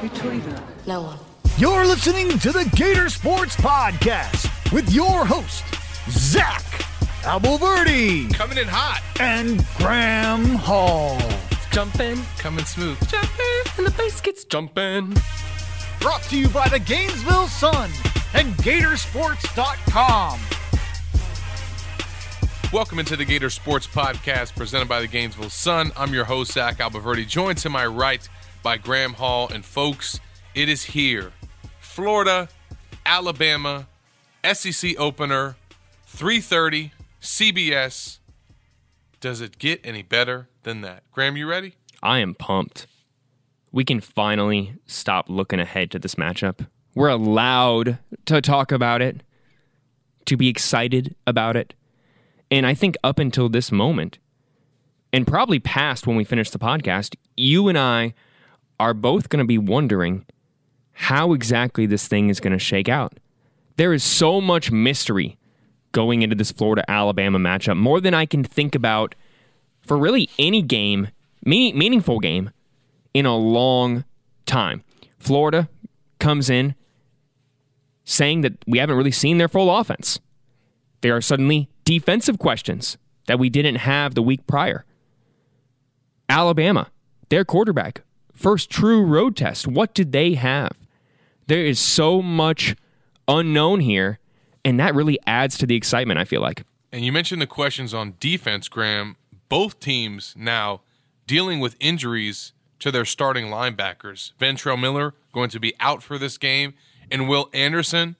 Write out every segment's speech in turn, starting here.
Who told you that? No one. You're listening to the Gator Sports Podcast with your host, Zach Abolverdi Coming in hot. and Graham Hall. Jumping. Coming smooth. Jumping. And the bass gets jumping. Brought to you by the Gainesville Sun and Gatorsports.com. Welcome into the Gator Sports Podcast presented by the Gainesville Sun. I'm your host, Zach Abolverdi, joined to my right by Graham Hall. And folks, it is here. Florida, Alabama, SEC opener, 330, CBS. Does it get any better than that? Graham, you ready? I am pumped. We can finally stop looking ahead to this matchup. We're allowed to talk about it, to be excited about it. And I think up until this moment, and probably past when we finish the podcast, you and I are both going to be wondering how exactly this thing is going to shake out. There is so much mystery going into this Florida Alabama matchup, more than I can think about for really any game, me- meaningful game, in a long time. Florida comes in saying that we haven't really seen their full offense. There are suddenly defensive questions that we didn't have the week prior. Alabama, their quarterback, first true road test. What did they have? There is so much unknown here, and that really adds to the excitement, I feel like. And you mentioned the questions on defense, Graham. Both teams now dealing with injuries to their starting linebackers. Ventrell Miller going to be out for this game, and Will Anderson,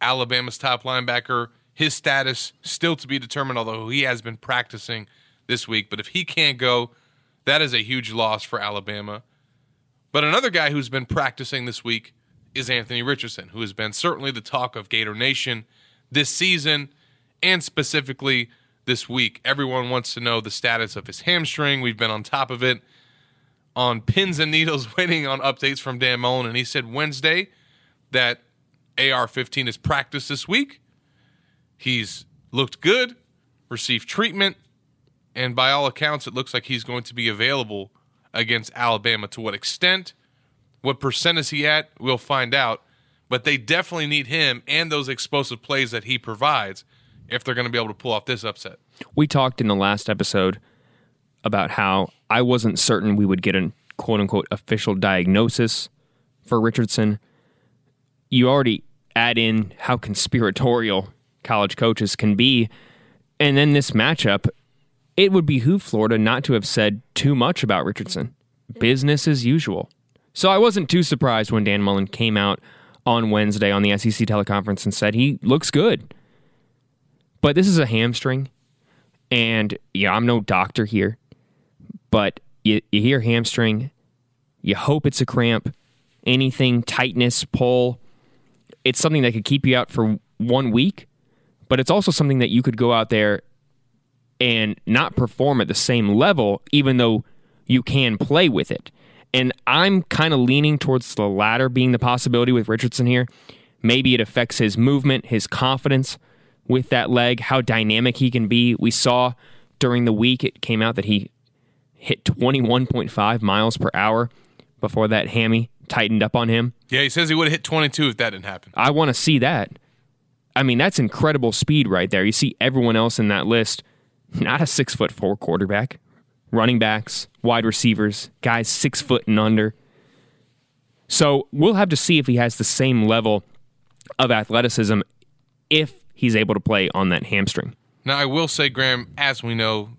Alabama's top linebacker, his status still to be determined, although he has been practicing this week. But if he can't go, that is a huge loss for Alabama. But another guy who's been practicing this week is Anthony Richardson, who has been certainly the talk of Gator Nation this season and specifically this week. Everyone wants to know the status of his hamstring. We've been on top of it on pins and needles waiting on updates from Dan Mullen, and he said Wednesday that AR 15 is practiced this week. He's looked good, received treatment, and by all accounts, it looks like he's going to be available against Alabama. To what extent, what percent is he at? We'll find out. But they definitely need him and those explosive plays that he provides if they're going to be able to pull off this upset. We talked in the last episode about how I wasn't certain we would get a quote unquote official diagnosis for Richardson. You already add in how conspiratorial college coaches can be. And then this matchup, it would behoove Florida not to have said too much about Richardson. Business as usual. So I wasn't too surprised when Dan Mullen came out on Wednesday on the SEC teleconference and said he looks good. But this is a hamstring. And yeah, I'm no doctor here, but you, you hear hamstring, you hope it's a cramp, anything, tightness, pull. It's something that could keep you out for one week, but it's also something that you could go out there and not perform at the same level, even though you can play with it. And I'm kind of leaning towards the latter being the possibility with Richardson here. Maybe it affects his movement, his confidence with that leg, how dynamic he can be. We saw during the week it came out that he hit 21.5 miles per hour before that hammy tightened up on him. Yeah, he says he would have hit 22 if that didn't happen. I want to see that. I mean, that's incredible speed right there. You see everyone else in that list, not a six foot four quarterback, running backs, wide receivers, guys six foot and under. So we'll have to see if he has the same level of athleticism if he's able to play on that hamstring. Now, I will say, Graham, as we know,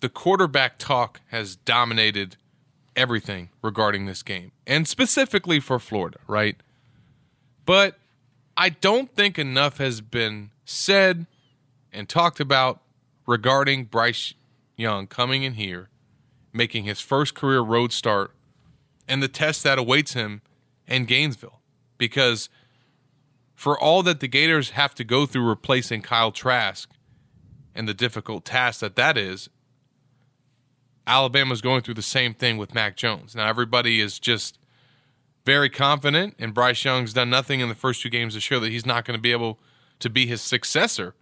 the quarterback talk has dominated everything regarding this game, and specifically for Florida, right? But I don't think enough has been said and talked about regarding Bryce Young coming in here, making his first career road start, and the test that awaits him in Gainesville. Because for all that the Gators have to go through replacing Kyle Trask and the difficult task that that is, Alabama's going through the same thing with Mac Jones. Now, everybody is just very confident, and Bryce Young's done nothing in the first two games to show that he's not going to be able to be his successor.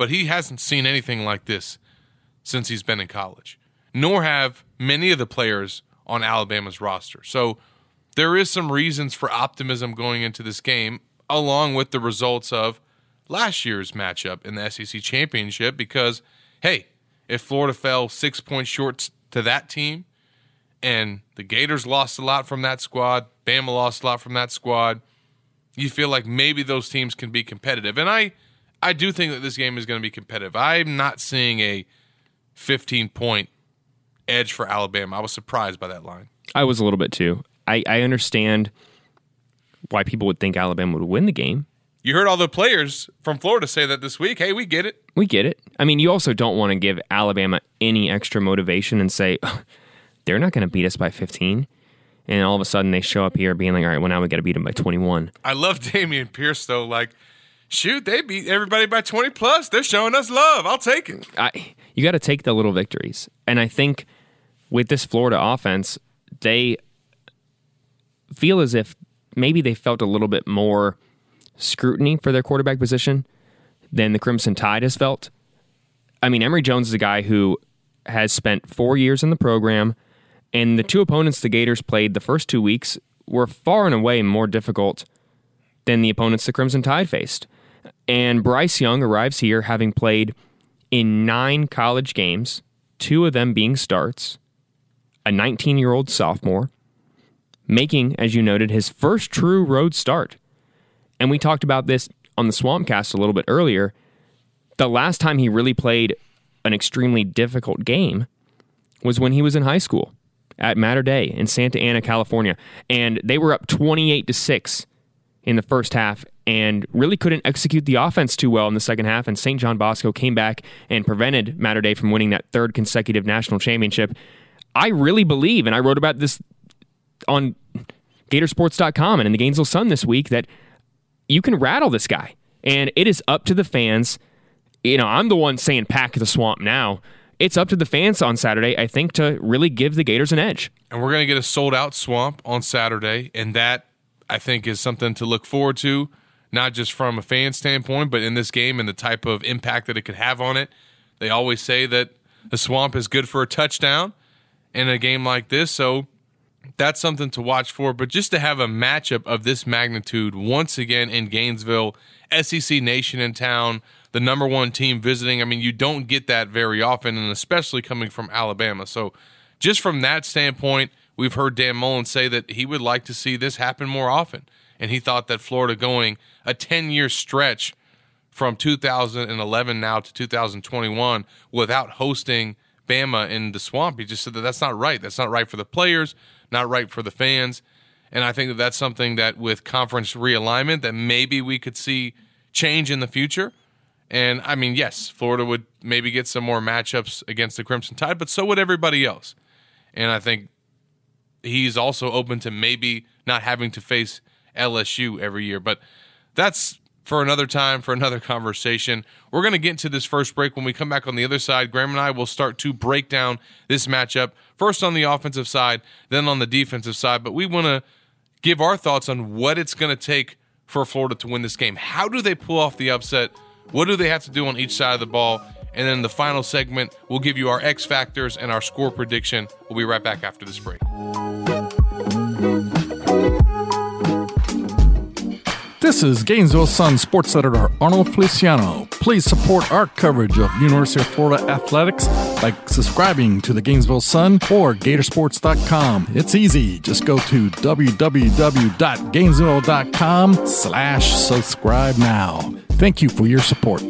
But he hasn't seen anything like this since he's been in college, nor have many of the players on Alabama's roster. So there is some reasons for optimism going into this game, along with the results of last year's matchup in the SEC championship. Because, hey, if Florida fell six points short to that team, and the Gators lost a lot from that squad, Bama lost a lot from that squad, you feel like maybe those teams can be competitive. And I, I do think that this game is going to be competitive. I'm not seeing a 15 point edge for Alabama. I was surprised by that line. I was a little bit too. I, I understand why people would think Alabama would win the game. You heard all the players from Florida say that this week. Hey, we get it. We get it. I mean, you also don't want to give Alabama any extra motivation and say, they're not going to beat us by 15. And all of a sudden they show up here being like, all right, well, now we got to beat them by 21. I love Dameon Pierce, though. Like, shoot, they beat everybody by 20 plus. They're showing us love. I'll take it. I, you got to take the little victories. And I think with this Florida offense, they feel as if maybe they felt a little bit more scrutiny for their quarterback position than the Crimson Tide has felt. I mean, Emory Jones is a guy who has spent four years in the program, and the two opponents the Gators played the first two weeks were far and away more difficult than the opponents the Crimson Tide faced. And Bryce Young arrives here having played in nine college games, two of them being starts, a 19 year old sophomore, making, as you noted, his first true road start. And we talked about this on the Swampcast a little bit earlier. The last time he really played an extremely difficult game was when he was in high school at Mater Dei in Santa Ana, California. And they were up 28 to 6 in the first half and really couldn't execute the offense too well in the second half. And St. John Bosco came back and prevented Mater Dei from winning that third consecutive national championship. I really believe, and I wrote about this on Gatorsports.com and in the Gainesville Sun this week, that you can rattle this guy. And it is up to the fans. You know, I'm the one saying pack the swamp now. It's up to the fans on Saturday, I think, to really give the Gators an edge. And we're going to get a sold out swamp on Saturday. And that, I think, is something to look forward to, not just from a fan standpoint, but in this game and the type of impact that it could have on it. They always say that the swamp is good for a touchdown in a game like this. So that's something to watch for. But just to have a matchup of this magnitude once again in Gainesville, SEC Nation in town, the number one team visiting, I mean, you don't get that very often, and especially coming from Alabama. So, just from that standpoint, we've heard Dan Mullen say that he would like to see this happen more often. And he thought that Florida going a 10 year stretch from 2011 now to 2021 without hosting Bama in the swamp, he just said that that's not right. That's not right for the players not right for the fans. And I think that that's something that with conference realignment that maybe we could see change in the future. And I mean, yes, Florida would maybe get some more matchups against the Crimson Tide, but so would everybody else. And I think he's also open to maybe not having to face LSU every year. But that's for another time, for another conversation. We're going to get into this first break. When we come back on the other side, Graham and I will start to break down this matchup first on the offensive side, then on the defensive side. But we want to give our thoughts on what it's going to take for Florida to win this game. How do they pull off the upset? What do they have to do on each side of the ball? And then the final segment, we'll give you our X factors and our score prediction. We'll be right back after this break. This is Gainesville Sun sports editor Arnold Feliciano. Please support our coverage of University of Florida athletics by subscribing to the Gainesville Sun or Gatorsports.com. It's easy. Just go to www.gainesville.com slash subscribe now. Thank you for your support.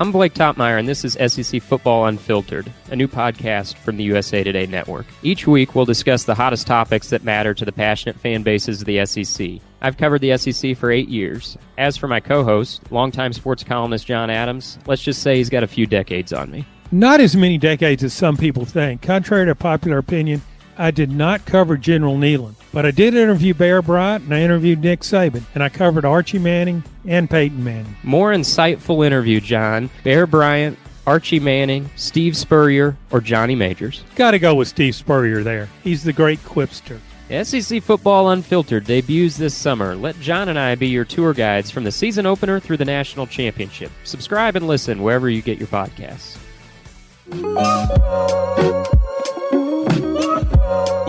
I'm Blake Toppmeyer, and this is SEC Football Unfiltered, a new podcast from the USA Today Network. Each week, we'll discuss the hottest topics that matter to the passionate fan bases of the SEC. I've covered the SEC for eight years. As for my co host, longtime sports columnist John Adams, let's just say he's got a few decades on me. Not as many decades as some people think. Contrary to popular opinion, I did not cover General Neyland, but I did interview Bear Bryant and I interviewed Nick Saban, and I covered Archie Manning and Peyton Manning. More insightful interview, John. Bear Bryant, Archie Manning, Steve Spurrier, or Johnny Majors. Got to go with Steve Spurrier there. He's the great quipster. SEC Football Unfiltered debuts this summer. Let John and I be your tour guides from the season opener through the national championship. Subscribe and listen wherever you get your podcasts.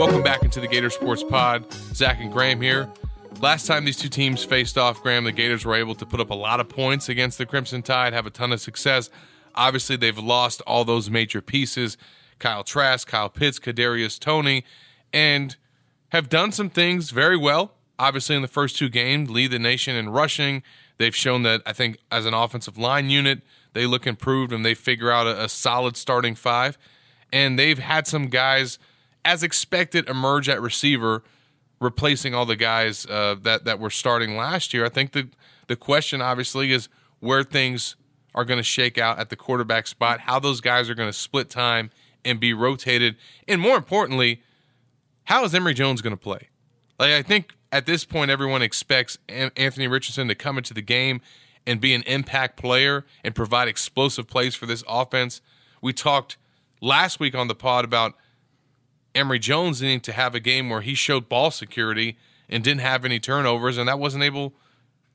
Welcome back into the Gator Sports Pod. Zach and Graham here. Last time these two teams faced off, Graham, the Gators were able to put up a lot of points against the Crimson Tide, have a ton of success. Obviously, they've lost all those major pieces Kyle Trask, Kyle Pitts, Kadarius Toney, and have done some things very well. Obviously, in the first two games, lead the nation in rushing. They've shown that, I think, as an offensive line unit, they look improved and they figure out a, a solid starting five. And they've had some guys – as expected, emerge at receiver, replacing all the guys uh, that that were starting last year. I think the the question obviously is where things are going to shake out at the quarterback spot, how those guys are going to split time and be rotated, and more importantly, how is Emory Jones going to play? Like I think at this point, everyone expects Anthony Richardson to come into the game and be an impact player and provide explosive plays for this offense. We talked last week on the pod about Emory Jones needing to have a game where he showed ball security and didn't have any turnovers, and that wasn't able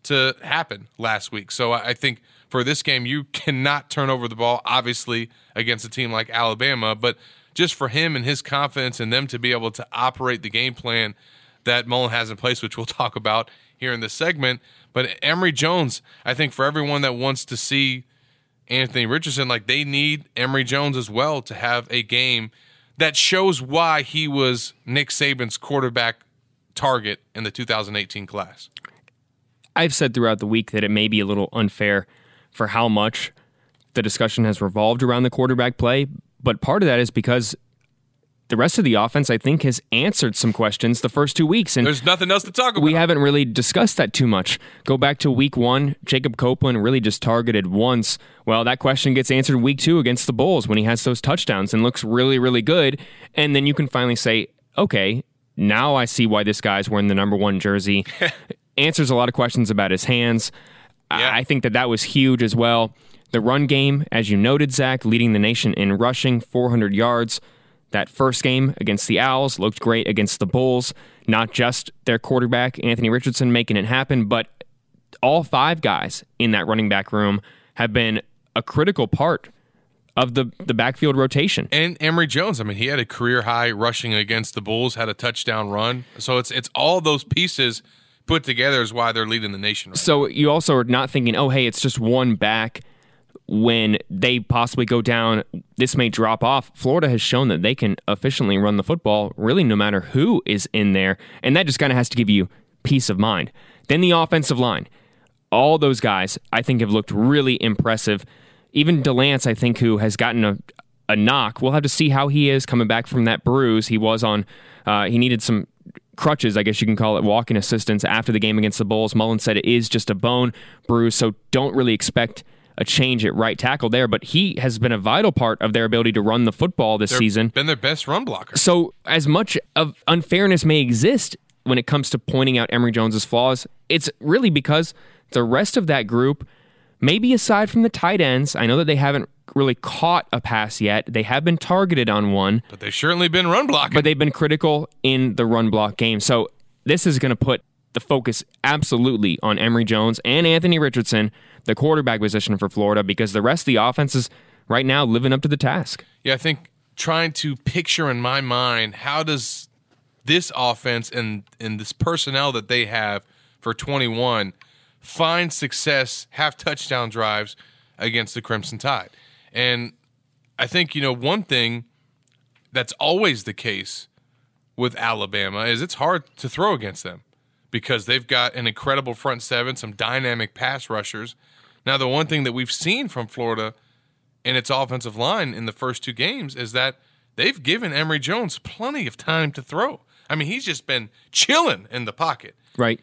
to happen last week. So I think for this game, you cannot turn over the ball, obviously, against a team like Alabama, but just for him and his confidence and them to be able to operate the game plan that Mullen has in place, which we'll talk about here in this segment. But Emory Jones, I think for everyone that wants to see Anthony Richardson, like they need Emory Jones as well to have a game – that shows why he was Nick Saban's quarterback target in the 2018 class. I've said throughout the week that it may be a little unfair for how much the discussion has revolved around the quarterback play, but part of that is because the rest of the offense, I think, has answered some questions the first two weeks. And there's nothing else to talk about. We haven't really discussed that too much. Go back to week one, Jacob Copeland really just targeted once. Well, that question gets answered week two against the Bulls when he has those touchdowns and looks really, really good. And then you can finally say, okay, now I see why this guy's wearing the number one jersey. Answers a lot of questions about his hands. Yeah. I think that that was huge as well. The run game, as you noted, Zach, leading the nation in rushing, 400 yards. That first game against the Owls looked great against the Bulls. Not just their quarterback, Anthony Richardson, making it happen, but all five guys in that running back room have been a critical part of the, the backfield rotation. And Emory Jones, I mean, he had a career high rushing against the Bulls, had a touchdown run. So it's it's all those pieces put together is why they're leading the nation. Right so now. you also are not thinking, oh, hey, it's just one back when they possibly go down, this may drop off. Florida has shown that they can efficiently run the football, really, no matter who is in there. And that just kind of has to give you peace of mind. Then the offensive line. All those guys, I think, have looked really impressive. Even Delance, I think, who has gotten a, a knock. We'll have to see how he is coming back from that bruise. He was on, uh, he needed some crutches, I guess you can call it, walking assistance after the game against the Bulls. Mullen said it is just a bone bruise, so don't really expect a change at right tackle there, but he has been a vital part of their ability to run the football this They're season. Been their best run blocker. So, as much of unfairness may exist when it comes to pointing out Emory Jones's flaws, it's really because the rest of that group, maybe aside from the tight ends, I know that they haven't really caught a pass yet. They have been targeted on one, but they've certainly been run blocking. But they've been critical in the run block game. So, this is going to put the focus absolutely on Emory Jones and Anthony Richardson the quarterback position for Florida because the rest of the offense is right now living up to the task. Yeah, I think trying to picture in my mind how does this offense and and this personnel that they have for 21 find success, have touchdown drives against the Crimson Tide. And I think, you know, one thing that's always the case with Alabama is it's hard to throw against them because they've got an incredible front seven, some dynamic pass rushers, now, the one thing that we've seen from Florida in its offensive line in the first two games is that they've given Emory Jones plenty of time to throw. I mean, he's just been chilling in the pocket. Right.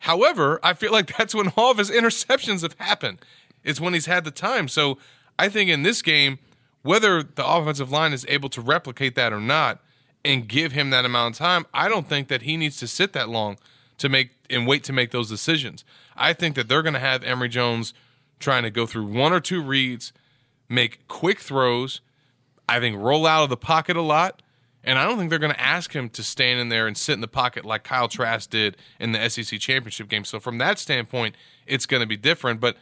However, I feel like that's when all of his interceptions have happened. It's when he's had the time. So I think in this game, whether the offensive line is able to replicate that or not and give him that amount of time, I don't think that he needs to sit that long to make and wait to make those decisions. I think that they're going to have Emory Jones – trying to go through one or two reads, make quick throws, I think roll out of the pocket a lot. And I don't think they're going to ask him to stand in there and sit in the pocket like Kyle Trask did in the SEC championship game. So from that standpoint, it's going to be different. But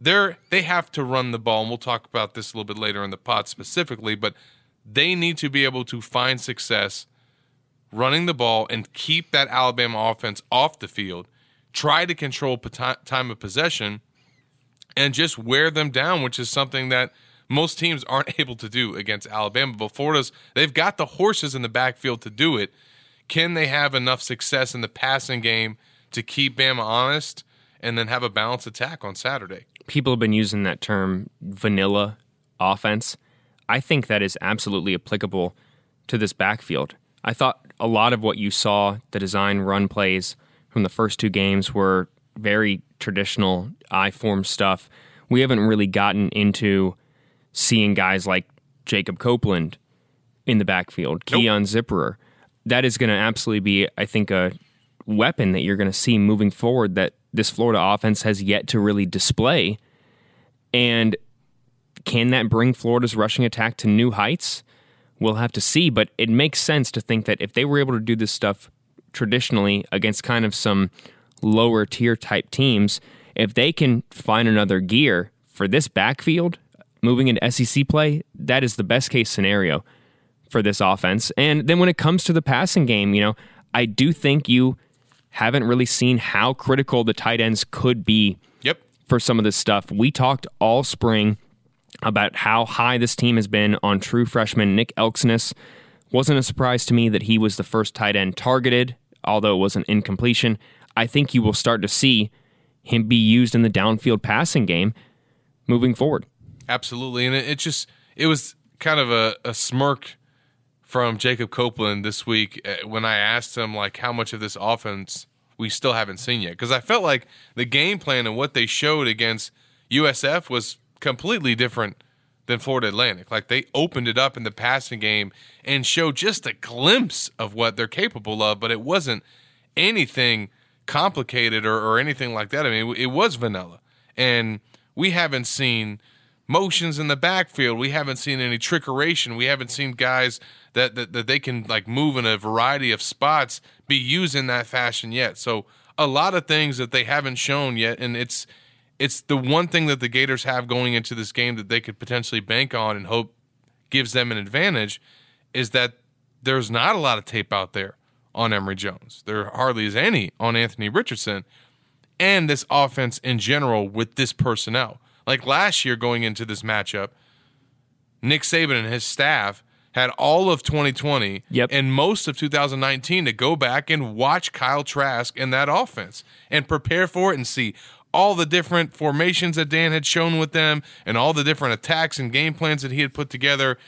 they're they have to run the ball, and we'll talk about this a little bit later in the pod specifically. But they need to be able to find success running the ball and keep that Alabama offense off the field, try to control time of possession, and just wear them down, which is something that most teams aren't able to do against Alabama. But Florida's, they've got the horses in the backfield to do it. Can they have enough success in the passing game to keep Bama honest and then have a balanced attack on Saturday? People have been using that term vanilla offense. I think that is absolutely applicable to this backfield. I thought a lot of what you saw, the design run plays from the first two games, were very traditional I form stuff. We haven't really gotten into seeing guys like Jacob Copeland in the backfield, nope. Keon Zipperer. That is going to absolutely be, I think, a weapon that you're going to see moving forward that this Florida offense has yet to really display. And can that bring Florida's rushing attack to new heights? We'll have to see, but it makes sense to think that if they were able to do this stuff traditionally against kind of some lower tier type teams, if they can find another gear for this backfield moving into SEC play, that is the best case scenario for this offense. And then when it comes to the passing game, you know, I do think you haven't really seen how critical the tight ends could be yep. for some of this stuff. We talked all spring about how high this team has been on true freshman Nick Elksnis. Wasn't a surprise to me that he was the first tight end targeted, although it was an incompletion. I think you will start to see him be used in the downfield passing game moving forward. Absolutely. And it, it just, it was kind of a, a smirk from Jacob Copeland this week uh, when I asked him, like, how much of this offense we still haven't seen yet. Because I felt like the game plan and what they showed against USF was completely different than Florida Atlantic. Like they opened it up in the passing game and showed just a glimpse of what they're capable of, but it wasn't anything complicated or, or anything like that. I mean, it, it was vanilla. And we haven't seen motions in the backfield. We haven't seen any trickeration. We haven't seen guys that, that, that they can like move in a variety of spots be used in that fashion yet. So a lot of things that they haven't shown yet. And it's, it's the one thing that the Gators have going into this game that they could potentially bank on and hope gives them an advantage is that there's not a lot of tape out there on Emory Jones. There hardly is any on Anthony Richardson and this offense in general with this personnel. Like last year going into this matchup, Nick Saban and his staff had all of 2020 yep. and most of 2019 to go back and watch Kyle Trask and that offense and prepare for it and see all the different formations that Dan had shown with them and all the different attacks and game plans that he had put together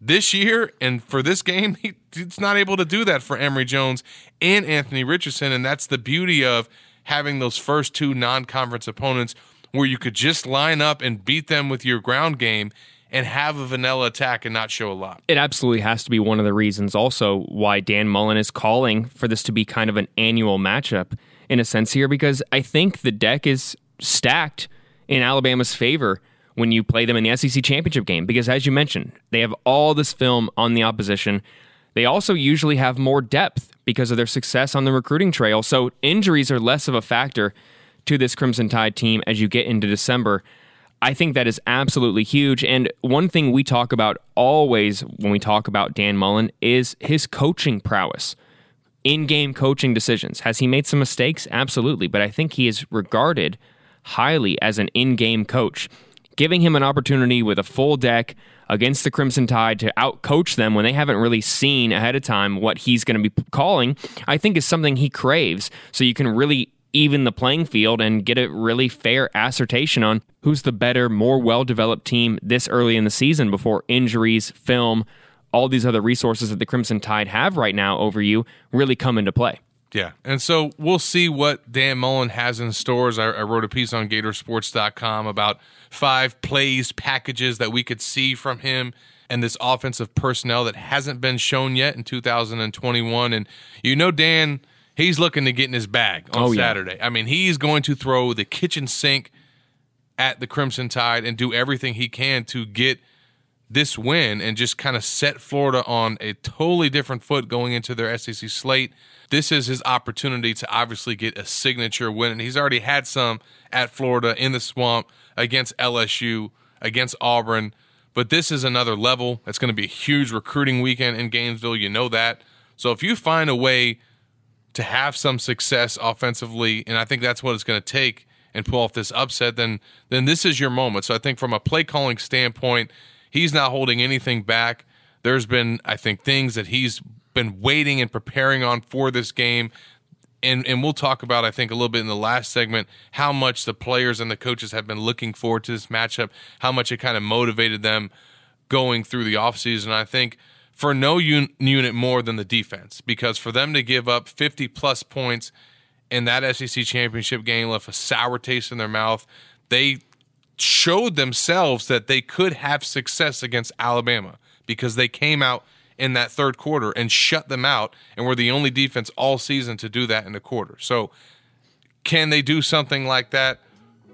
this year. And for this game he, he's not able to do that for Emory Jones and Anthony Richardson. And that's the beauty of having those first two non-conference opponents where you could just line up and beat them with your ground game and have a vanilla attack and not show a lot. It absolutely has to be one of the reasons also why Dan Mullen is calling for this to be kind of an annual matchup in a sense here because I think the deck is stacked in Alabama's favor when you play them in the SEC championship game because as you mentioned, they have all this film on the opposition. They also usually have more depth because of their success on the recruiting trail. So injuries are less of a factor to this Crimson Tide team as you get into December. I think that is absolutely huge. And one thing we talk about always when we talk about Dan Mullen is his coaching prowess, in game coaching decisions. Has he made some mistakes? Absolutely. But I think he is regarded highly as an in game coach. Giving him an opportunity with a full deck against the Crimson Tide to outcoach them when they haven't really seen ahead of time what he's going to be calling, I think is something he craves. So you can really even the playing field and get a really fair assertion on who's the better, more well developed team this early in the season before injuries, film, all these other resources that the Crimson Tide have right now over you really come into play. Yeah. And so we'll see what Dan Mullen has in stores. I, I wrote a piece on Gatorsports.com about five plays, packages that we could see from him and this offensive personnel that hasn't been shown yet in 2021. And you know, Dan he's looking to get in his bag on oh, Saturday. Yeah. I mean, he's going to throw the kitchen sink at the Crimson Tide and do everything he can to get this win and just kind of set Florida on a totally different foot going into their SEC slate. This is his opportunity to obviously get a signature win. And he's already had some at Florida in the swamp against LSU, against Auburn. But this is another level. It's going to be a huge recruiting weekend in Gainesville. You know that. So if you find a way to have some success offensively, and I think that's what it's going to take and pull off this upset, then then this is your moment. So I think from a play calling standpoint, he's not holding anything back. There's been, I think, things that he's been waiting and preparing on for this game. And, and we'll talk about, I think, a little bit in the last segment, how much the players and the coaches have been looking forward to this matchup, how much it kind of motivated them going through the offseason. I think for no un- unit more than the defense, because for them to give up 50 plus points in that SEC championship game left a sour taste in their mouth. They showed themselves that they could have success against Alabama because they came out in that third quarter and shut them out and were the only defense all season to do that in a quarter. So, can they do something like that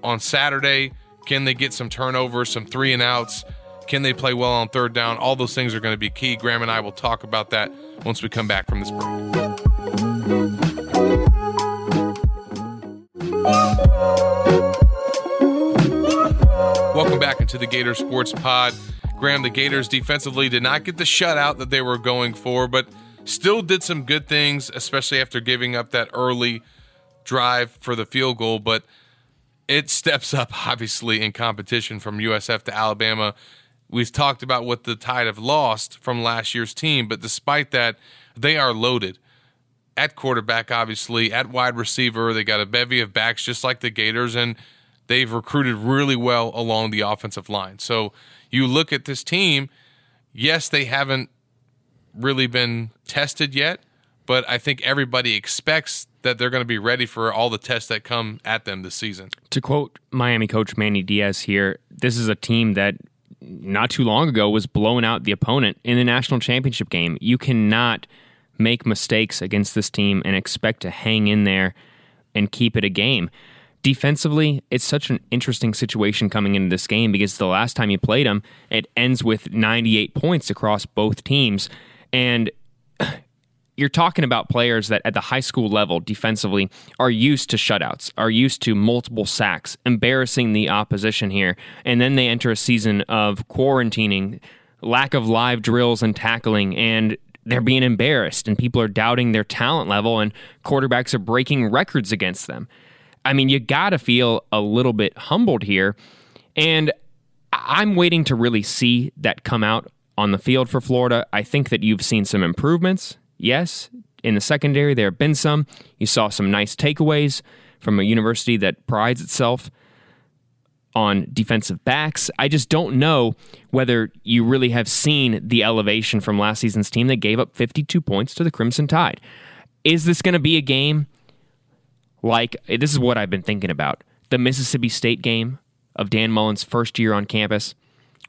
on Saturday? Can they get some turnovers, some three and outs? Can they play well on third down? All those things are going to be key. Graham and I will talk about that once we come back from this break. Into the Gator Sports Pod. Graham, the Gators defensively did not get the shutout that they were going for, but still did some good things, especially after giving up that early drive for the field goal. But it steps up, obviously, in competition from USF to Alabama. We've talked about what the Tide have lost from last year's team, but despite that, they are loaded at quarterback, obviously, at wide receiver. They got a bevy of backs just like the Gators, and they've recruited really well along the offensive line. So you look at this team, yes, they haven't really been tested yet, but I think everybody expects that they're going to be ready for all the tests that come at them this season. To quote Miami coach Manny Diaz here, this is a team that not too long ago was blowing out the opponent in the national championship game. You cannot make mistakes against this team and expect to hang in there and keep it a game. Defensively, it's such an interesting situation coming into this game because the last time you played them, it ends with 98 points across both teams. And you're talking about players that at the high school level defensively are used to shutouts, are used to multiple sacks, embarrassing the opposition here. And then they enter a season of quarantining, lack of live drills and tackling, and they're being embarrassed, and people are doubting their talent level, and quarterbacks are breaking records against them. I mean, you got to feel a little bit humbled here. And I'm waiting to really see that come out on the field for Florida. I think that you've seen some improvements. Yes, in the secondary, there have been some. You saw some nice takeaways from a university that prides itself on defensive backs. I just don't know whether you really have seen the elevation from last season's team that gave up 52 points to the Crimson Tide. Is this going to be a game like this is what I've been thinking about the Mississippi State game of Dan Mullen's first year on campus,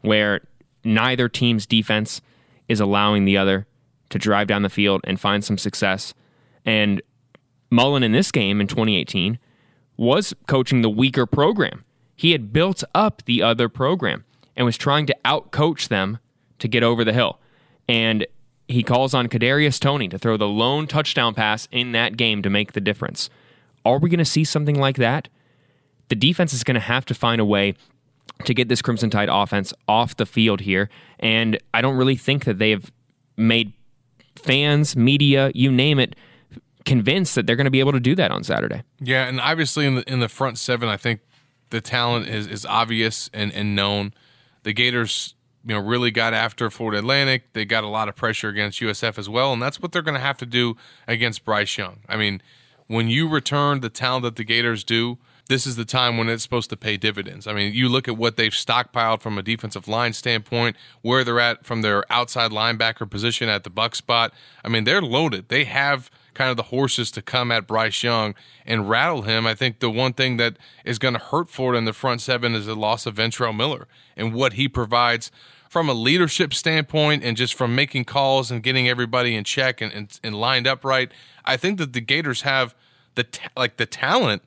where neither team's defense is allowing the other to drive down the field and find some success. And Mullen in this game in 2018 was coaching the weaker program. He had built up the other program and was trying to outcoach them to get over the hill. And he calls on Kadarius Toney to throw the lone touchdown pass in that game to make the difference. Are we going to see something like that? The defense is going to have to find a way to get this Crimson Tide offense off the field here. And I don't really think that they have made fans, media, you name it, convinced that they're going to be able to do that on Saturday. Yeah, and obviously in the in the front seven, I think the talent is, is obvious and, and known. The Gators, you know, really got after Florida Atlantic. They got a lot of pressure against USF as well, and that's what they're going to have to do against Bryce Young. I mean, when you return the talent that the Gators do, this is the time when it's supposed to pay dividends. I mean, you look at what they've stockpiled from a defensive line standpoint, where they're at from their outside linebacker position at the buck spot. I mean, they're loaded. They have kind of the horses to come at Bryce Young and rattle him. I think the one thing that is going to hurt Florida in the front seven is the loss of Ventrell Miller and what he provides from a leadership standpoint and just from making calls and getting everybody in check and, and, and lined up right. I think that the Gators have the like the talent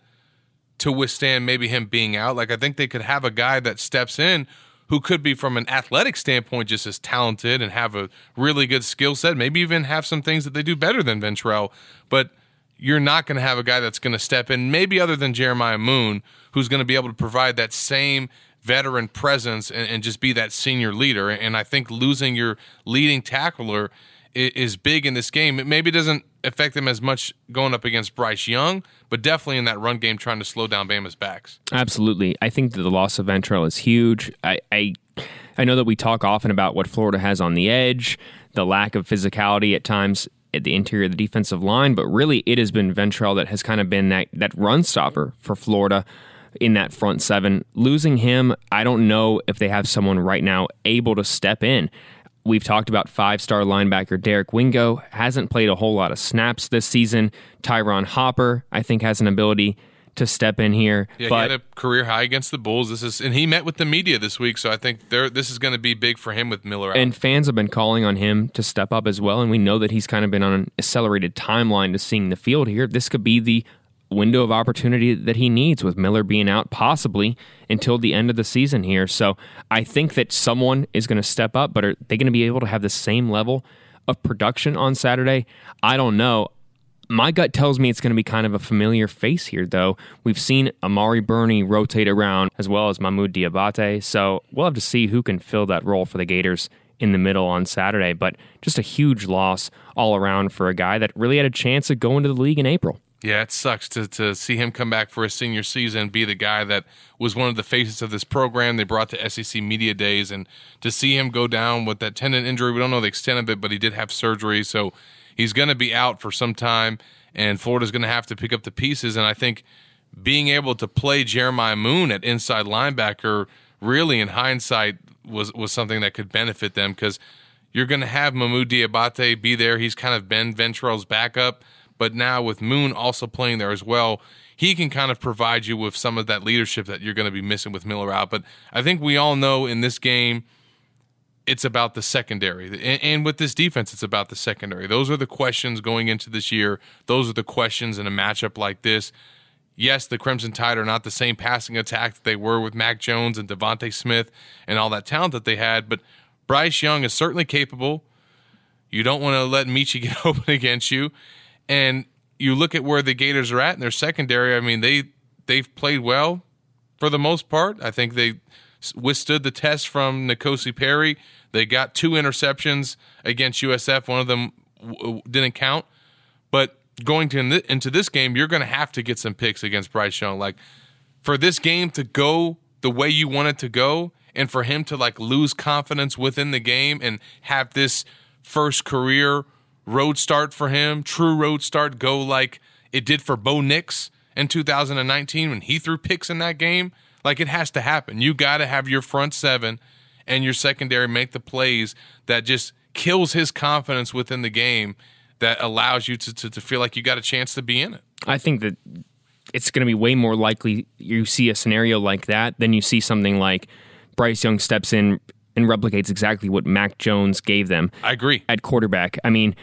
to withstand maybe him being out. Like I think they could have a guy that steps in who could be from an athletic standpoint just as talented and have a really good skill set, maybe even have some things that they do better than Ventrell, but you're not going to have a guy that's going to step in, maybe other than Jeremiah Moon, who's going to be able to provide that same veteran presence and, and just be that senior leader. And I think losing your leading tackler i- is big in this game. It maybe doesn't affect them as much going up against Bryce Young, but definitely in that run game trying to slow down Bama's backs. Absolutely. I think that the loss of Ventrell is huge. I, I I know that we talk often about what Florida has on the edge, the lack of physicality at times at the interior of the defensive line, but really it has been Ventrell that has kind of been that, that run stopper for Florida in that front seven. Losing him, I don't know if they have someone right now able to step in. We've talked about five star linebacker Derek Wingo, hasn't played a whole lot of snaps this season. Ty'Ron Hopper, I think, has an ability to step in here. Yeah, but he had a career high against the Bulls. This is, and he met with the media this week, so I think there this is going to be big for him with Miller out. And fans have been calling on him to step up as well. And we know that he's kind of been on an accelerated timeline to seeing the field here. This could be the window of opportunity that he needs with Miller being out possibly until the end of the season here. So I think that someone is going to step up, but are they going to be able to have the same level of production on Saturday? I don't know. My gut tells me it's going to be kind of a familiar face here, though. We've seen Amari Burney rotate around as well as Mahmoud Diabate, so we'll have to see who can fill that role for the Gators in the middle on Saturday. But just a huge loss all around for a guy that really had a chance of going to the league in April. Yeah, it sucks to, to see him come back for his senior season, be the guy that was one of the faces of this program they brought to SEC Media Days, and to see him go down with that tendon injury. We don't know the extent of it, but he did have surgery, so he's going to be out for some time, and Florida's going to have to pick up the pieces. And I think being able to play Jeremiah Moon at inside linebacker, really in hindsight, was was something that could benefit them because you're going to have Mahmoud Diabate be there. He's kind of Ben Ventrell's backup. But now with Moon also playing there as well, he can kind of provide you with some of that leadership that you're going to be missing with Miller out. But I think we all know in this game, it's about the secondary. And, and with this defense, it's about the secondary. Those are the questions going into this year. Those are the questions in a matchup like this. Yes, the Crimson Tide are not the same passing attack that they were with Mac Jones and DeVonta Smith and all that talent that they had, but Bryce Young is certainly capable. You don't want to let Metchie get open against you. And you look at where the Gators are at in their secondary. I mean, they they've played well for the most part. I think they withstood the test from N'Kosi Perry. They got two interceptions against USF. One of them w- didn't count. But going to into this game, you're going to have to get some picks against Bryce Young. Like for this game to go the way you want it to go, and for him to like lose confidence within the game and have this first career road start for him, true road start, go like it did for Bo Nix in 2019 when he threw picks in that game. Like it has to happen. You got to have your front seven and your secondary make the plays that just kills his confidence within the game that allows you to, to, to feel like you got a chance to be in it. I think that it's going to be way more likely you see a scenario like that than you see something like Bryce Young steps in and replicates exactly what Mac Jones gave them. I agree. At quarterback. I mean,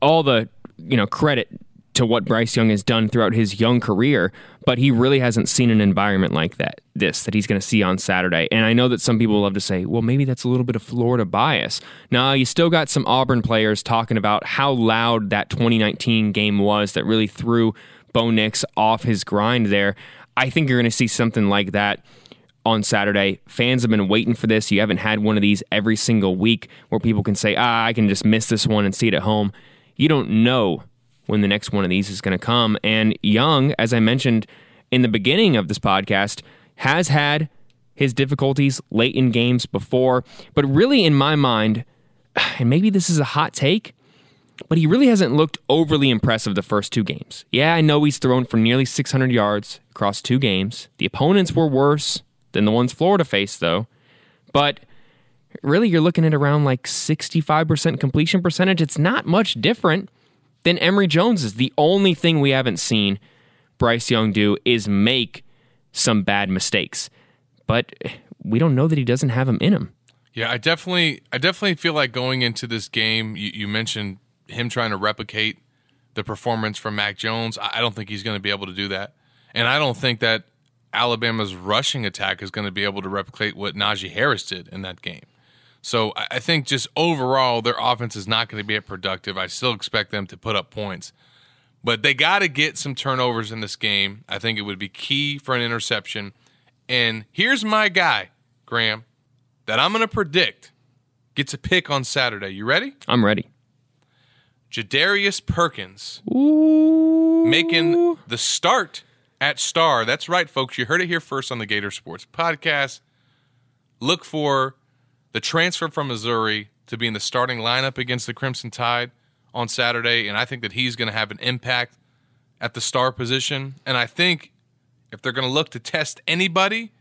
all the, you know, credit to what Bryce Young has done throughout his young career, but he really hasn't seen an environment like that, this, that he's going to see on Saturday. And I know that some people love to say, well, maybe that's a little bit of Florida bias. Now, you still got some Auburn players talking about how loud that 2019 game was that really threw Bo Nix off his grind there. I think you're going to see something like that on Saturday. Fans have been waiting for this. You haven't had one of these every single week where people can say, ah, I can just miss this one and see it at home. You don't know when the next one of these is going to come. And Young, as I mentioned in the beginning of this podcast, has had his difficulties late in games before. But really, in my mind, and maybe this is a hot take, but he really hasn't looked overly impressive the first two games. Yeah, I know he's thrown for nearly 600 yards across two games. The opponents were worse than the ones Florida faced, though. But really, you're looking at around like 65% completion percentage. It's not much different than Emory Jones's. The only thing we haven't seen Bryce Young do is make some bad mistakes. But we don't know that he doesn't have them in him. Yeah, I definitely, I definitely feel like going into this game. You, you mentioned him trying to replicate the performance from Mac Jones. I don't think he's going to be able to do that, and I don't think that Alabama's rushing attack is going to be able to replicate what Najee Harris did in that game. So I think just overall, their offense is not going to be productive. I still expect them to put up points, but they got to get some turnovers in this game. I think it would be key for an interception. And here's my guy, Graham, that I'm going to predict gets a pick on Saturday. You ready? I'm ready. Jadarius Perkins Ooh. making the start at Star. That's right, folks. You heard it here first on the Gator Sports Podcast. Look for the transfer from Missouri to be in the starting lineup against the Crimson Tide on Saturday, and I think that he's going to have an impact at the star position. And I think if they're going to look to test anybody,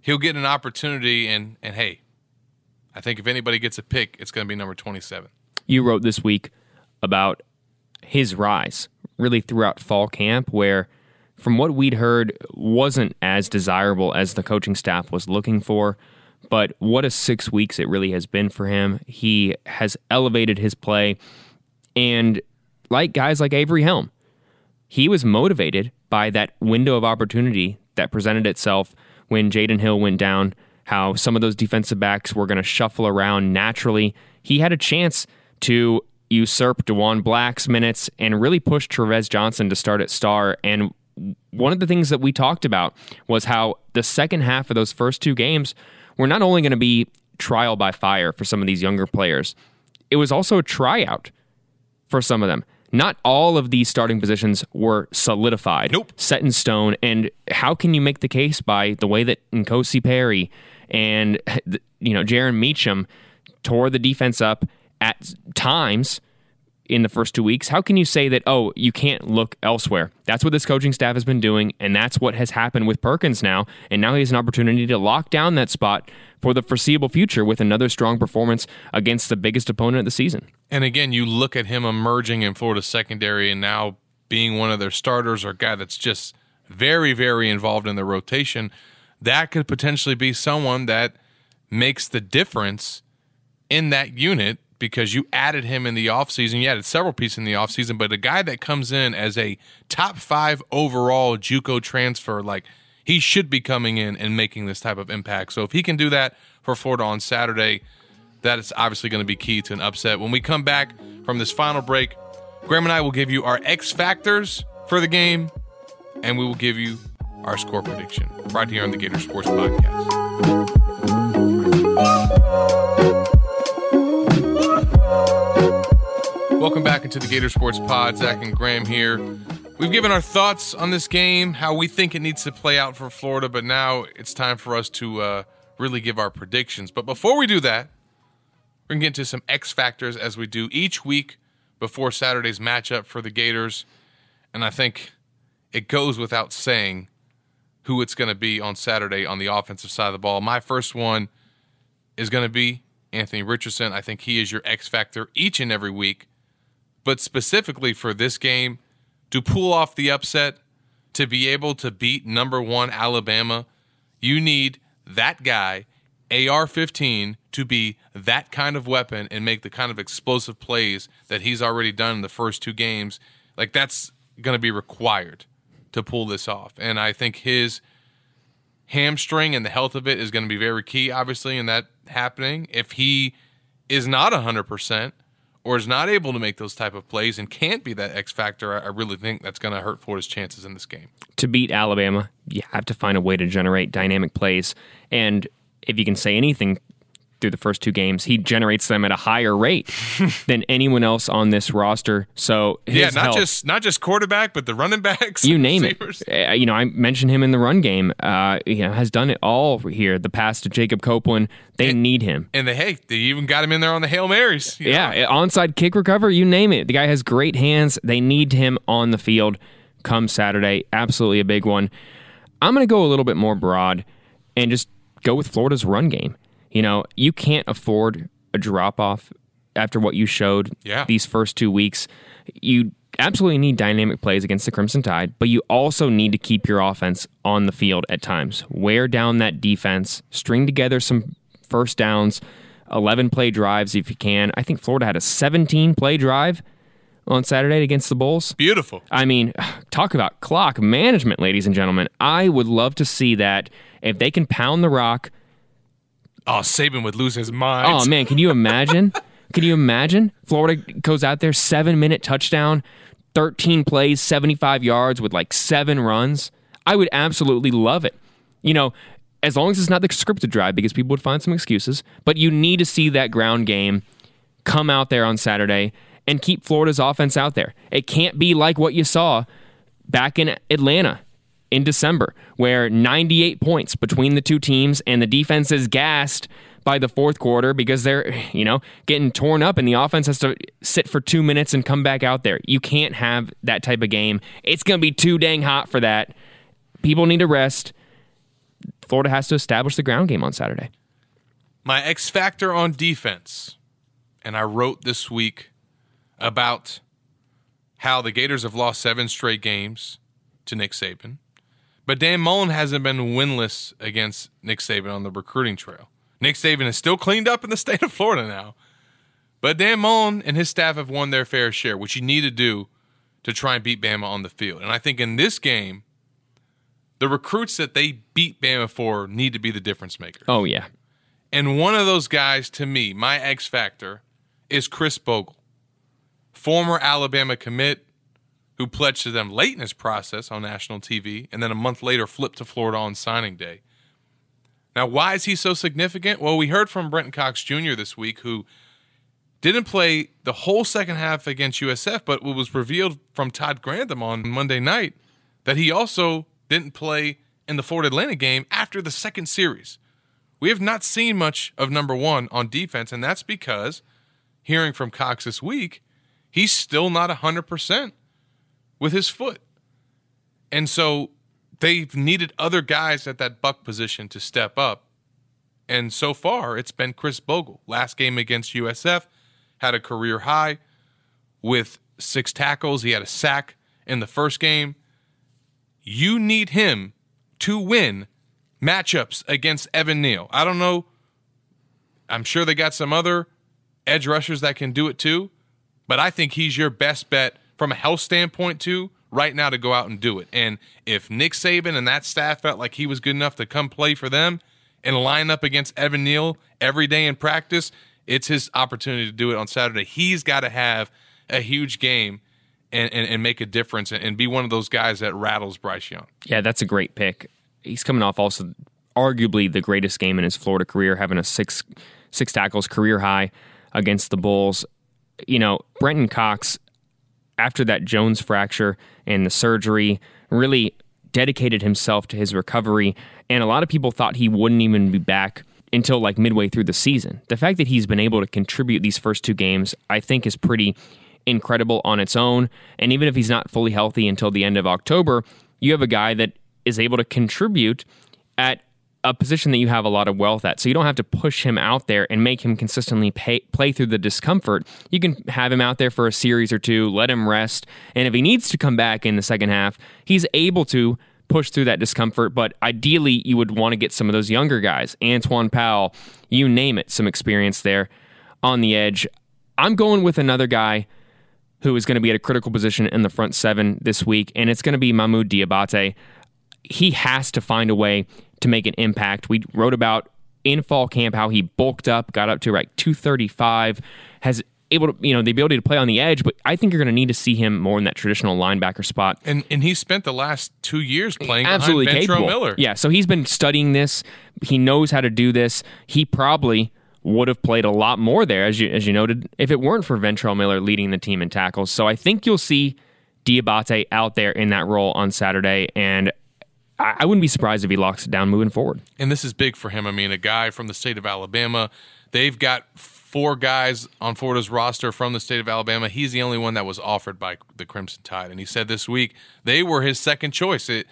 he'll get an opportunity. And and hey, I think if anybody gets a pick, it's going to be number twenty-seven. you wrote this week about his rise really throughout fall camp where from what we'd heard wasn't as desirable as the coaching staff was looking for but what a six weeks it really has been for him he has elevated his play and like guys like avery helm he was motivated by that window of opportunity that presented itself when Jaydon Hill went down, how some of those defensive backs were going to shuffle around naturally. He had a chance to usurp Dewan Black's minutes and really push Tre'Vez Johnson to start at star. And one of the things that we talked about was how the second half of those first two games were not only going to be trial by fire for some of these younger players, it was also a tryout for some of them. Not all of these starting positions were solidified, Nope. set in stone. And how can you make the case by the way that N'Kosi Perry and you know Jaron Meacham tore the defense up at times in the first two weeks? How can you say that? Oh, you can't look elsewhere. That's what this coaching staff has been doing, and that's what has happened with Perkins now. And now he has an opportunity to lock down that spot for the foreseeable future with another strong performance against the biggest opponent of the season. And again, you look at him emerging in Florida secondary and now being one of their starters or guy that's just very, very involved in the rotation. That could potentially be someone that makes the difference in that unit because you added him in the offseason. You added several pieces in the offseason, but a guy that comes in as a top five overall Juco transfer, like he should be coming in and making this type of impact. So if he can do that for Florida on Saturday, that is obviously going to be key to an upset. When we come back from this final break, Graham and I will give you our X factors for the game, and we will give you our score prediction right here on the Gator Sports Podcast. Welcome back into the Gator Sports Pod. Zach and Graham here. We've given our thoughts on this game, how we think it needs to play out for Florida, but now it's time for us to uh, really give our predictions. But before we do that, we're going to get into some X factors as we do each week before Saturday's matchup for the Gators. And I think it goes without saying who it's going to be on Saturday on the offensive side of the ball. My first one is going to be Anthony Richardson. I think he is your X factor each and every week. But specifically for this game, to pull off the upset, to be able to beat number one Alabama, you need that guy, AR 15, to be that kind of weapon and make the kind of explosive plays that he's already done in the first two games. Like, that's going to be required to pull this off. And I think his hamstring and the health of it is going to be very key, obviously, in that happening. If he is not 100%, or is not able to make those type of plays and can't be that X factor, I really think that's going to hurt Florida's chances in this game. to beat Alabama, you have to find a way to generate dynamic plays. And if you can say anything through the first two games, he generates them at a higher rate than anyone else on this roster. So yeah, not help- just not just quarterback, but the running backs, you name receivers. it. Uh, you know, I mentioned him in the run game. Uh, you know, has done it all here. The pass to Jacob Copeland, they And- need him. And they hey, they even got him in there on the hail marys. you know? Yeah, onside kick recover, you name it. The guy has great hands. They need him on the field come Saturday. Absolutely a big one. I'm going to go a little bit more broad and just go with Florida's run game. You know, you can't afford a drop off after what you showed Yeah. these first two weeks. You absolutely need dynamic plays against the Crimson Tide, but you also need to keep your offense on the field at times. Wear down that defense, string together some first downs, 11 play drives if you can. I think Florida had a 17 play drive on Saturday against the Bulls. Beautiful. I mean, talk about clock management, ladies and gentlemen. I would love to see that if they can pound the rock. Oh, Saban would lose his mind. Oh man, can you imagine? can you imagine? Florida goes out there, seven minute touchdown, 13 plays, 75 yards with like seven runs. I would absolutely love it. You know, as long as it's not the scripted drive, because people would find some excuses, but you need to see that ground game come out there on Saturday and keep Florida's offense out there. It can't be like what you saw back in Atlanta in December, where 98 points between the two teams and the defense is gassed by the fourth quarter because they're, you know, getting torn up and the offense has to sit for two minutes and come back out there. You can't have that type of game. It's going to be too dang hot for that. People need to rest. Florida has to establish the ground game on Saturday. My X factor on defense, and I wrote this week about how the Gators have lost seven straight games to Nick Saban, but Dan Mullen hasn't been winless against Nick Saban on the recruiting trail. Nick Saban is still cleaned up in the state of Florida now, but Dan Mullen and his staff have won their fair share, which you need to do to try and beat Bama on the field. And I think in this game, the recruits that they beat Bama for need to be the difference makers. Oh, yeah. And one of those guys, to me, my X factor, is Khris Bogle, former Alabama commit who pledged to them late in his process on national TV and then a month later flipped to Florida on signing day. Now, why is he so significant? Well, we heard from Brenton Cox Jr. this week, who didn't play the whole second half against USF, but what was revealed from Todd Grantham on Monday night that he also didn't play in the Florida Atlanta game after the second series. We have not seen much of number one on defense, and that's because, hearing from Cox this week, he's still not 100% with his foot. And so they've needed other guys at that buck position to step up. And so far, it's been Khris Bogle. Last game against USF, had a career high with six tackles. He had a sack in the first game. You need him to win matchups against Evan Neal. I don't know. I'm sure they got some other edge rushers that can do it too, but I think he's your best bet from a health standpoint too right now to go out and do it. And if Nick Saban and that staff felt like he was good enough to come play for them and line up against Evan Neal every day in practice, it's his opportunity to do it on Saturday. He's got to have a huge game and, and, and make a difference and, and be one of those guys that rattles Bryce Young. Yeah, that's a great pick. He's coming off also arguably the greatest game in his Florida career, having a six six tackles career high against the Bulls. You know, Brenton Cox after that Jones fracture and the surgery, really dedicated himself to his recovery. And a lot of people thought he wouldn't even be back until like midway through the season. The fact that he's been able to contribute these first two games, I think, is pretty incredible on its own. And even if he's not fully healthy until the end of October, you have a guy that is able to contribute at a position that you have a lot of wealth at. So you don't have to push him out there and make him consistently pay, play through the discomfort. You can have him out there for a series or two, let him rest. And if he needs to come back in the second half, he's able to push through that discomfort. But ideally, you would want to get some of those younger guys, Antwaun Powell, you name it, some experience there on the edge. I'm going with another guy who is going to be at a critical position in the front seven this week, and it's going to be Mahmoud Diabate. He has to find a way to make an impact. We wrote about in fall camp how he bulked up, got up to like 235, has able to, you know, the ability to play on the edge, but I think you're going to need to see him more in that traditional linebacker spot. And and he spent the last two years playing absolutely behind capable. Miller. Yeah, so he's been studying this. He knows how to do this. He probably would have played a lot more there, as you as you noted, if it weren't for Ventrell Miller leading the team in tackles. So I think you'll see Diabate out there in that role on Saturday, and I, I wouldn't be surprised if he locks it down moving forward. And this is big for him. I mean, a guy from the state of Alabama. They've got four guys on Florida's roster from the state of Alabama. He's the only one that was offered by the Crimson Tide. And he said this week they were his second choice. It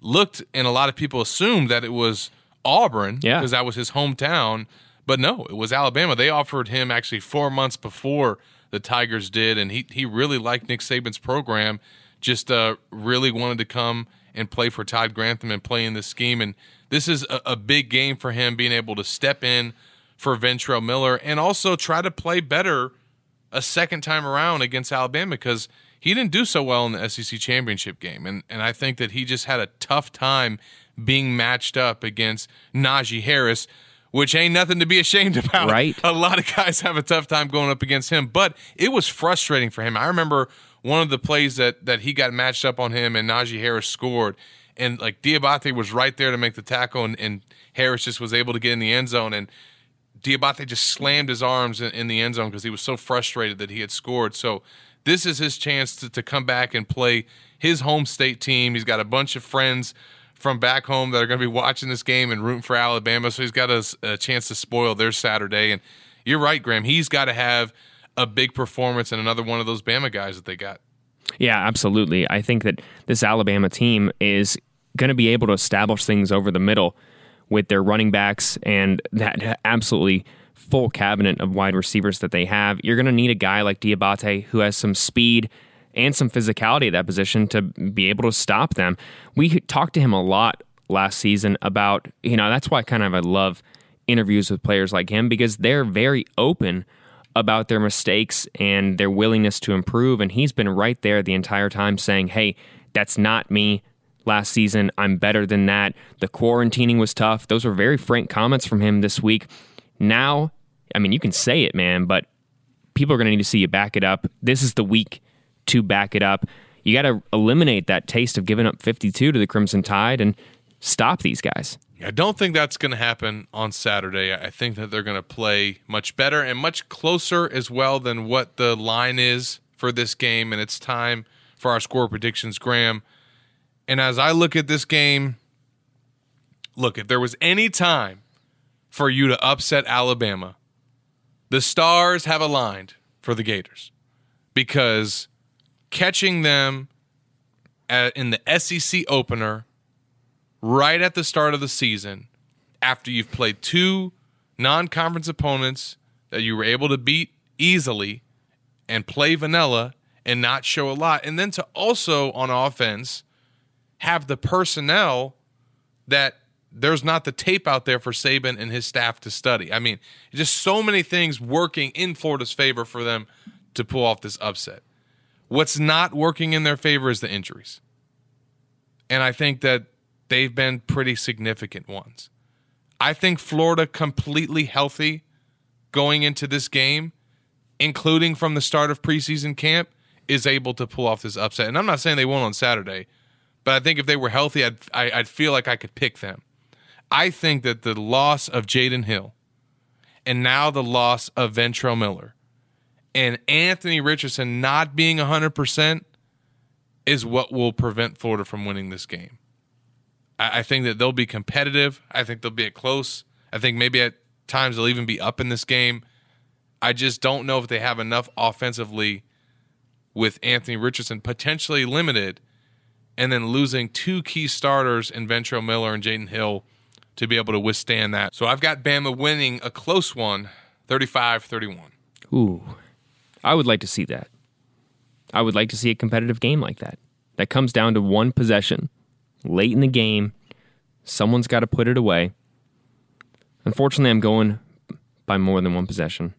looked, and a lot of people assumed that it was Auburn Yeah. because that was his hometown. But no, it was Alabama. They offered him actually four months before the Tigers did, and he he really liked Nick Saban's program. Just uh, really wanted to come and play for Todd Grantham and play in this scheme. And this is a, a big game for him, being able to step in for Ventrell Miller and also try to play better a second time around against Alabama because he didn't do so well in the SEC championship game. And and I think that he just had a tough time being matched up against Najee Harris, which ain't nothing to be ashamed about. Right. A lot of guys have a tough time going up against him, but it was frustrating for him. I remember one of the plays that that he got matched up on him and Najee Harris scored. And like Diabate was right there to make the tackle and, and Harris just was able to get in the end zone and Diabate just slammed his arms in, in the end zone because he was so frustrated that he had scored. So this is his chance to, to come back and play his home state team. He's got a bunch of friends from back home that are going to be watching this game and rooting for Alabama. So he's got a, a chance to spoil their Saturday. And you're right, Graham. He's got to have a big performance and another one of those Bama guys that they got. Yeah, absolutely. I think that this Alabama team is going to be able to establish things over the middle with their running backs and that absolutely full cabinet of wide receivers that they have. You're going to need a guy like Diabate who has some speed and some physicality at that position to be able to stop them. We talked to him a lot last season about, you know, that's why kind of I love interviews with players like him because they're very open about their mistakes and their willingness to improve. And he's been right there the entire time saying, hey, that's not me last season. I'm better than that. The quarantining was tough. Those were very frank comments from him this week. Now, I mean, you can say it, man, but people are going to need to see you back it up. This is the week to back it up. You got to eliminate that taste of giving up 52 to the Crimson Tide and stop these guys. I don't think that's going to happen on Saturday. I think that they're going to play much better and much closer as well than what the line is for this game. And it's time for our score predictions, Graham. And as I look at this game, look, if there was any time for you to upset Alabama, the stars have aligned for the Gators because catching them in the SEC opener right at the start of the season after you've played two non conference opponents that you were able to beat easily and play vanilla and not show a lot. And then to also on offense have the personnel that there's not the tape out there for Saban and his staff to study. I mean, just so many things working in Florida's favor for them to pull off this upset. What's not working in their favor is the injuries. And I think that they've been pretty significant ones. I think Florida completely healthy going into this game, including from the start of preseason camp, is able to pull off this upset. And I'm not saying they won't on Saturday, but I think if they were healthy, I'd, I, i would feel like I could pick them. I think that the loss of Jaydon Hill and now the loss of Ventrell Miller and Anthony Richardson not being 100% is what will prevent Florida from winning this game. I, I think that they'll be competitive. I think they'll be at close. I think maybe at times they'll even be up in this game. I just don't know if they have enough offensively with Anthony Richardson potentially limited and then losing two key starters in Ventrell Miller and Jaydon Hill to be able to withstand that. So I've got Bama winning a close one, 35 31. Ooh, I would like to see that. I would like to see a competitive game like that. That comes down to one possession late in the game. Someone's got to put it away. Unfortunately, I'm going by more than one possession.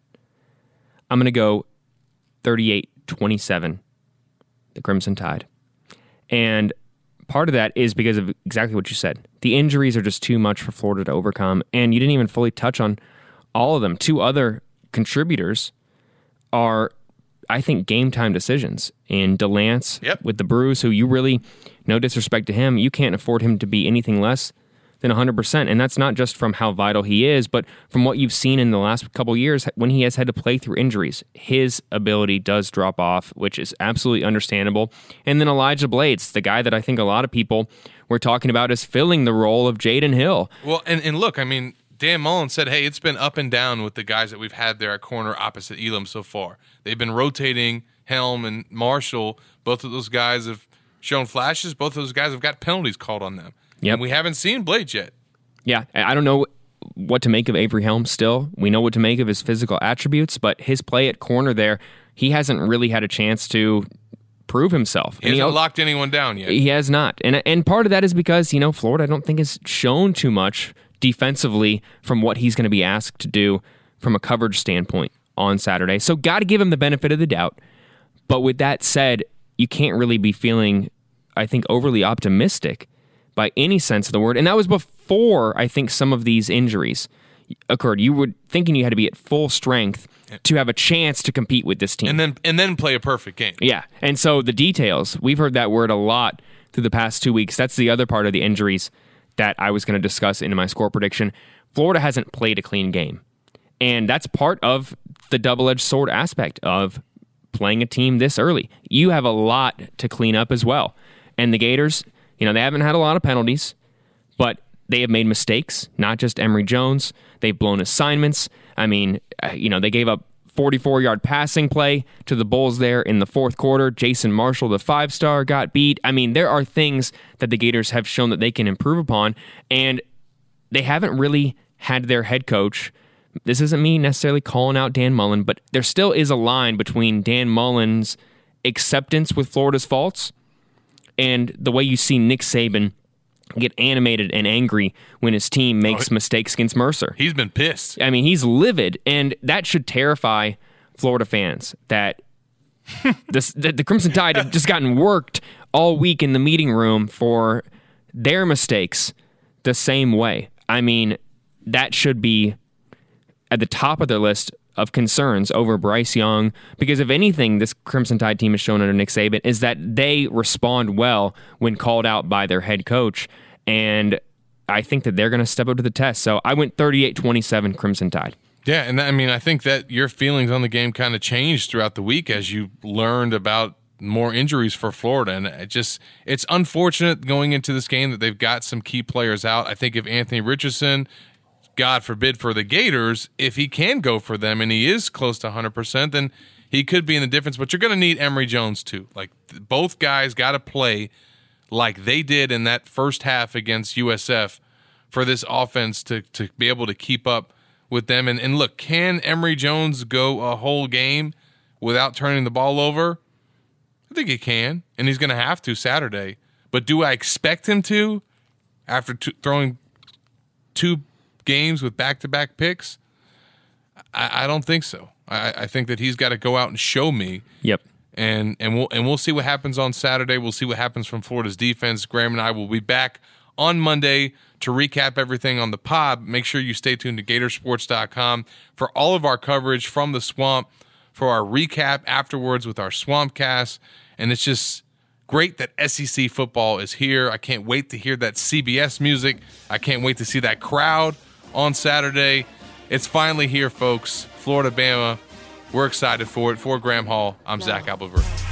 I'm going to go 38 27, the Crimson Tide. And part of that is because of exactly what you said. The injuries are just too much for Florida to overcome. And you didn't even fully touch on all of them. Two other contributors are I think game time decisions. And Delance yep. with the Bruise, who you really, no disrespect to him, you can't afford him to be anything less than 100%. And that's not just from how vital he is, but from what you've seen in the last couple years when he has had to play through injuries. His ability does drop off, which is absolutely understandable. And then Elijah Blades, the guy that I think a lot of people were talking about as filling the role of Jaydon Hill. Well, and, and look, I mean, Dan Mullen said, hey, it's been up and down with the guys that we've had there at corner opposite Elam so far. They've been rotating Helm and Marshall. Both of those guys have shown flashes. Both of those guys have got penalties called on them. Yeah, we haven't seen Blades yet. Yeah. I don't know what to make of Avery Helm still. We know what to make of his physical attributes, but his play at corner there, he hasn't really had a chance to prove himself. He hasn't he, locked anyone down yet. He has not. And and part of that is because, you know, Florida I don't think has shown too much defensively from what he's going to be asked to do from a coverage standpoint on Saturday. So, got to give him the benefit of the doubt. But with that said, you can't really be feeling, I think, overly optimistic by any sense of the word. And that was before, I think, some of these injuries occurred. You were thinking you had to be at full strength to have a chance to compete with this team. And then and then play a perfect game. Yeah. And so the details, we've heard that word a lot through the past two weeks. That's the other part of the injuries that I was going to discuss in my score prediction. Florida hasn't played a clean game. And that's part of the double edged sword aspect of playing a team this early. You have a lot to clean up as well. And the Gators, you know, they haven't had a lot of penalties, but they have made mistakes, not just Emory Jones. They've blown assignments. I mean, uh, you know, they gave up 44 yard passing play to the Bulls there in the fourth quarter. Jason Marshall, the five star, got beat. I mean, there are things that the Gators have shown that they can improve upon, and they haven't really had their head coach. This isn't me necessarily calling out Dan Mullen, but there still is a line between Dan Mullen's acceptance with Florida's faults and the way you see Nick Saban get animated and angry when his team oh, makes Oh, mistakes against Mercer. He's been pissed. I mean, he's livid, and that should terrify Florida fans that this, that the Crimson Tide have just gotten worked all week in the meeting room for their mistakes the same way. I mean, that should be at the top of their list of concerns over Bryce Young because if anything this Crimson Tide team has shown under Nick Saban is that they respond well when called out by their head coach and I think that they're going to step up to the test. So I went 38-27 Crimson Tide. Yeah, and I mean, I think that your feelings on the game kind of changed throughout the week as you learned about more injuries for Florida, and it just it's unfortunate going into this game that they've got some key players out. I think if Anthony Richardson, God forbid for the Gators, if he can go for them and he is close to 100, percent then he could be in the difference. But you're going to need Emory Jones too. Like th- both guys got to play like they did in that first half against USF for this offense to to be able to keep up with them. And, and look, can Emory Jones go a whole game without turning the ball over? I think he can, and he's going to have to Saturday. But do I expect him to after t- throwing two games with back to back picks? I, I don't think so. I, I think that he's got to go out and show me Yep. and and we'll and we'll see what happens on Saturday. We'll see what happens from Florida's defense. Graham and I will be back on Monday to recap everything on the pod. Make sure you stay tuned to Gatorsports.com for all of our coverage from the swamp, for our recap afterwards with our Swampcast, and it's just great that SEC football is here. I can't wait to hear that CBS music. I can't wait to see that crowd on Saturday. It's finally here, folks. Florida, Bama. We're excited for it. For Graham Hall, I'm Zach Abolverdi.